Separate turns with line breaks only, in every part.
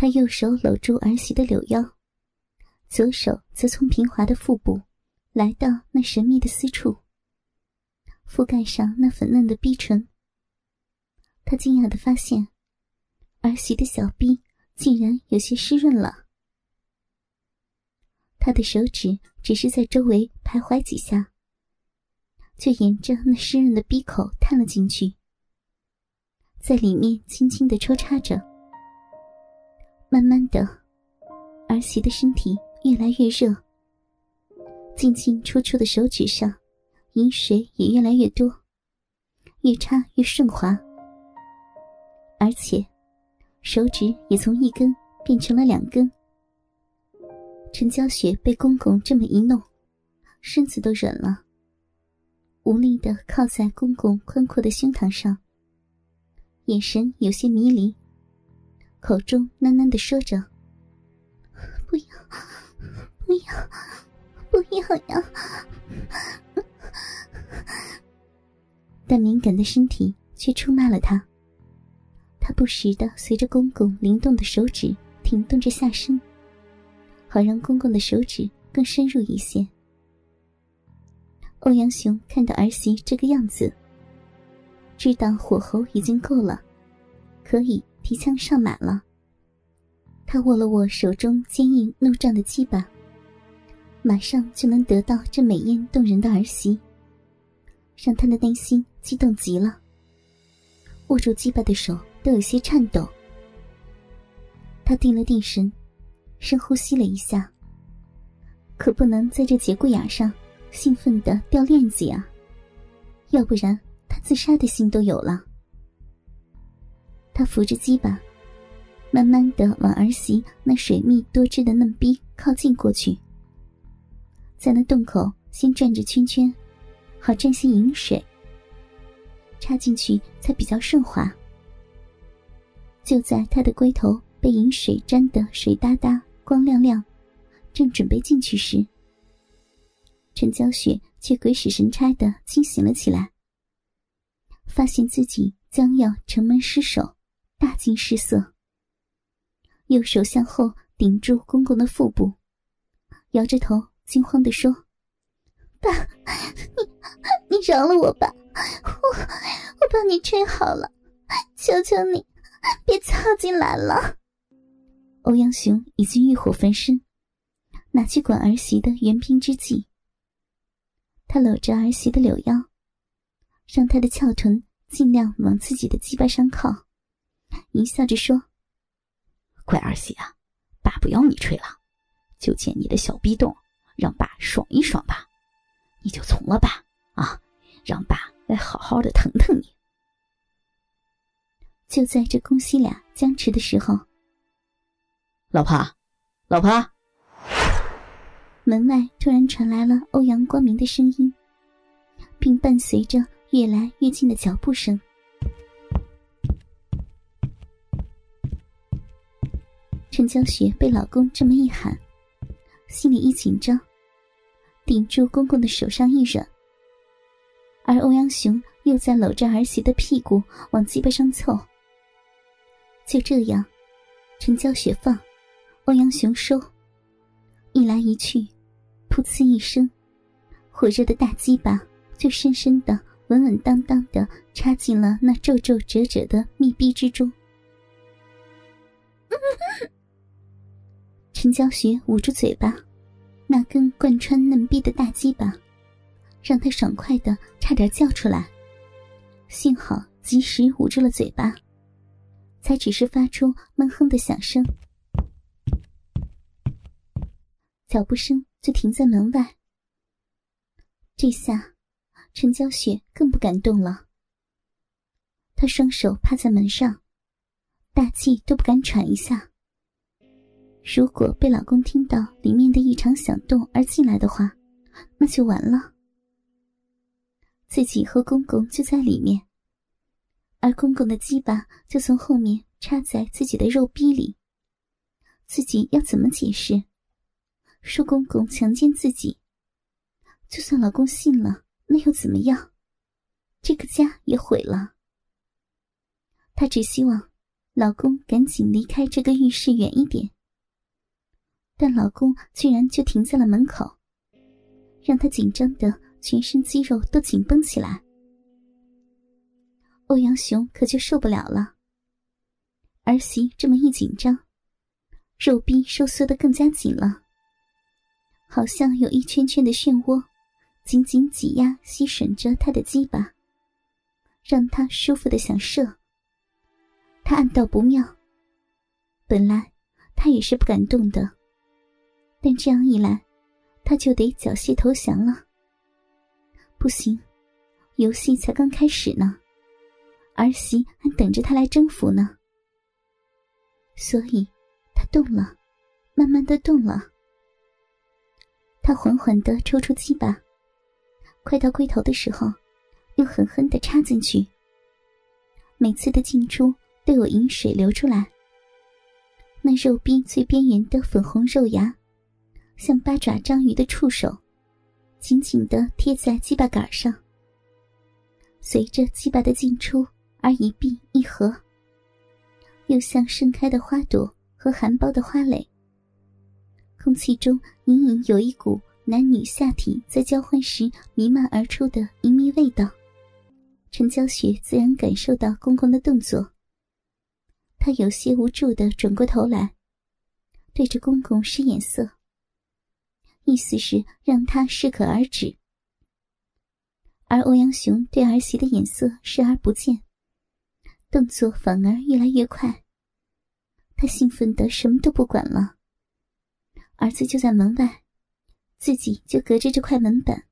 他右手搂住儿媳的柳腰，左手则从平滑的腹部来到那神秘的私处，覆盖上那粉嫩的逼唇。他惊讶的发现，儿媳的小臂竟然有些湿润了。他的手指只是在周围徘徊几下，就沿着那湿润的逼口探了进去，在里面轻轻的抽插着。慢慢的，儿媳的身体越来越热，进进出出的手指上，饮水也越来越多，越插越顺滑，而且手指也从一根变成了两根。陈娇雪被公公这么一弄，身子都软了，无力的靠在公公宽阔的胸膛上，眼神有些迷离，口中喃喃的说着：“不要，不要，不要呀！”但敏感的身体却出卖了他，他不时的随着公公灵动的手指停动着下身。好让公公的手指更深入一些。欧阳雄看到儿媳这个样子，知道火候已经够了，可以提枪上马了。他握了握手中坚硬怒胀的鸡巴，马上就能得到这美艳动人的儿媳，让他的内心激动极了。握住鸡巴的手都有些颤抖。他定了定神。深呼吸了一下，可不能在这节骨眼上兴奋的掉链子呀，要不然他自杀的心都有了。他扶着鸡巴，慢慢的往儿媳那水密多汁的嫩逼靠近过去，在那洞口先转着圈圈，好沾些饮水，插进去才比较顺滑。就在他的龟头被饮水沾得水哒哒。光亮亮，正准备进去时，陈娇雪却鬼使神差的清醒了起来，发现自己将要城门失守，大惊失色。右手向后顶住公公的腹部，摇着头惊慌的说：“爸，你你饶了我吧，我我帮你吹好了，求求你，别操进来了。”欧阳雄已经欲火焚身，哪去管儿媳的援兵之计？他搂着儿媳的柳腰，让她的翘臀尽量往自己的鸡巴上靠，淫笑着说：“
乖儿媳啊，爸不要你吹了，就见你的小逼洞，让爸爽一爽吧，你就从了吧，啊，让爸来好好的疼疼你。”
就在这公西俩僵持的时候。
老婆，老婆！
门外突然传来了欧阳光明的声音，并伴随着越来越近的脚步声。陈娇雪被老公这么一喊，心里一紧张，顶住公公的手上一软，而欧阳雄又在搂着儿媳的屁股往鸡巴上凑。就这样，陈娇雪放。欧阳雄收，一来一去，噗呲一声，火热的大鸡巴就深深的、稳稳当当的插进了那皱皱褶褶的密闭之中。陈娇雪捂住嘴巴，那根贯穿嫩逼的大鸡巴，让她爽快的差点叫出来。幸好及时捂住了嘴巴，才只是发出闷哼的响声。脚步声就停在门外。这下，陈娇雪更不敢动了。她双手趴在门上，大气都不敢喘一下。如果被老公听到里面的异常响动而进来的话，那就完了。自己和公公就在里面，而公公的鸡巴就从后面插在自己的肉逼里，自己要怎么解释？说公公强奸自己，就算老公信了，那又怎么样？这个家也毁了。她只希望老公赶紧离开这个浴室远一点，但老公居然就停在了门口，让他紧张的全身肌肉都紧绷起来。欧阳雄可就受不了了，儿媳这么一紧张，肉壁收缩的更加紧了，好像有一圈圈的漩涡，紧紧挤压吸吮着他的鸡巴，让他舒服的想射。他暗道不妙。本来他也是不敢动的，但这样一来，他就得缴械投降了。不行，游戏才刚开始呢，儿媳还等着他来征服呢。所以，他动了，慢慢的动了。他缓缓的抽出鸡巴，快到龟头的时候，又狠狠的插进去。每次的进出。都有饮水流出来。那肉壁最边缘的粉红肉芽，像八爪章鱼的触手，紧紧的贴在鸡巴杆上。随着鸡巴的进出而一闭一合，又像盛开的花朵和含苞的花蕾。空气中隐隐有一股男女下体在交换时弥漫而出的淫靡味道。陈娇雪自然感受到公公的动作。他有些无助的转过头来，对着公公使眼色，意思是让他适可而止。而欧阳雄对儿媳的眼色视而不见，动作反而越来越快。他兴奋的什么都不管了，儿子就在门外，自己就隔着这块门板，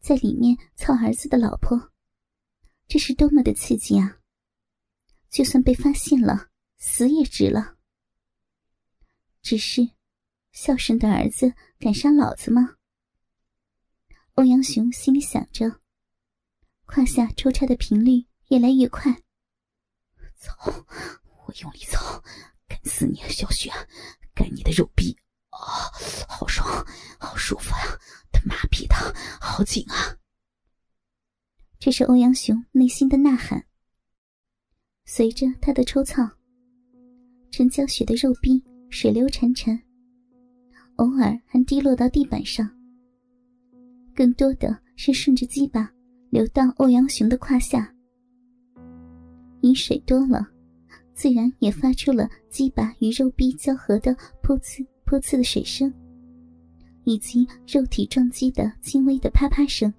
在里面操儿子的老婆，这是多么的刺激啊！就算被发现了。死也值了。只是，孝顺的儿子敢杀老子吗？欧阳雄心里想着，胯下抽插的频率越来越快。
操！我用力操，干死你，小雪！干你的肉壁啊，好爽，好舒服啊！他妈逼的，好紧啊！
这是欧阳雄内心的呐喊。随着他的抽操。陈娇雪的肉壁水流潺潺，偶尔还滴落到地板上。更多的是顺着鸡巴流到欧阳雄的胯下。饮水多了，自然也发出了鸡巴与肉壁交合的噗呲噗呲的水声，以及肉体撞击的轻微的啪啪声。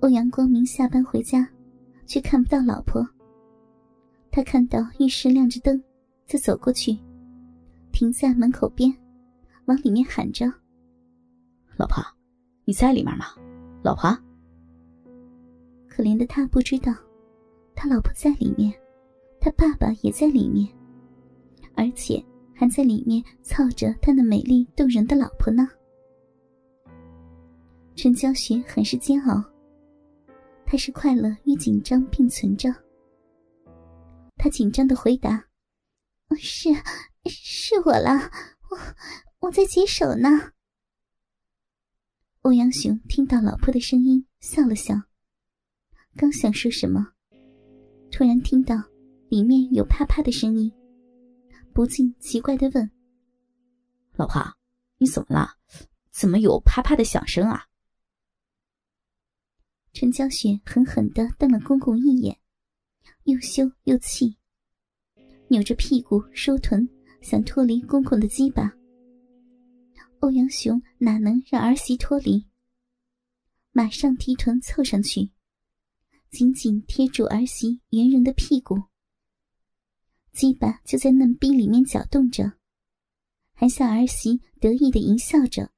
欧阳光明下班回家，却看不到老婆。他看到浴室亮着灯，就走过去，停在门口边，往里面喊着：“
老婆，你在里面吗？老婆。”
可怜的他不知道，他老婆在里面，他爸爸也在里面，而且还在里面操着他那美丽动人的老婆呢。陈娇雪很是煎熬，她是快乐与紧张并存着。他紧张的回答：“是，是我了，我我在解手呢。”欧阳雄听到老婆的声音，笑了笑，刚想说什么，突然听到里面有啪啪的声音，不禁奇怪的问：“
老婆，你怎么了？怎么有啪啪的响声啊？”
陈娇雪狠狠的瞪了公公一眼。又羞又气，扭着屁股收臀，想脱离公公的鸡巴。欧阳雄哪能让儿媳脱离？马上提臀凑上去，紧紧贴住儿媳圆润的屁股。鸡巴就在嫩逼里面搅动着，还向儿媳得意的淫笑着。